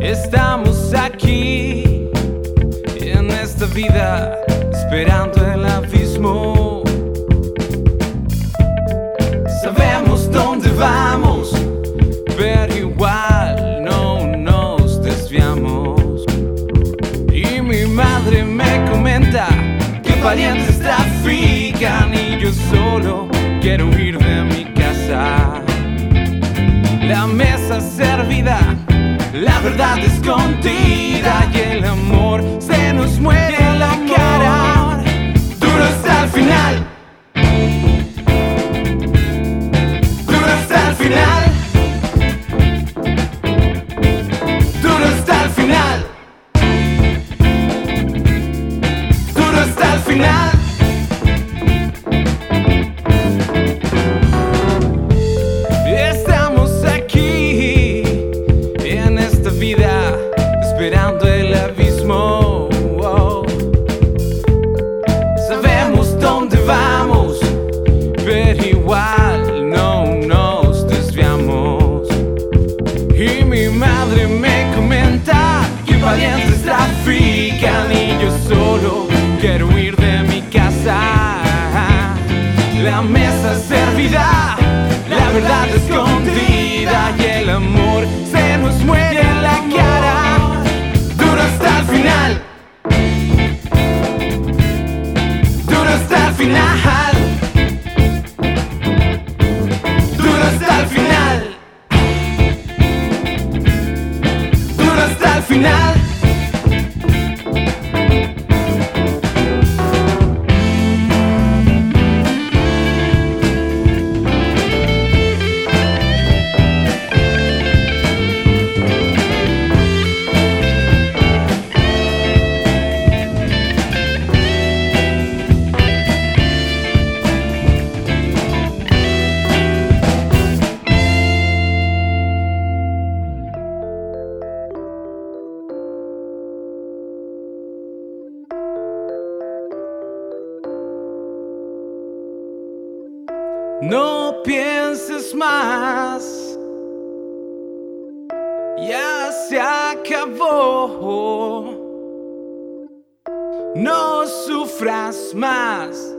Estamos aquí en esta vida esperando el abismo. Sabemos dónde vamos, pero igual no nos desviamos. Y mi madre me comenta que parientes trafican y yo solo quiero huir de mi casa. La mesa servida, la verdad es contigo. Que valientes trafican y yo solo quiero huir de mi casa. La mesa servida, la verdad escondida y el amor se nos muere en la cara. Duro hasta el final. Duro hasta el final. Duro hasta el final. Duro hasta el final. No pienses más. Ya se acabó. No sufras más.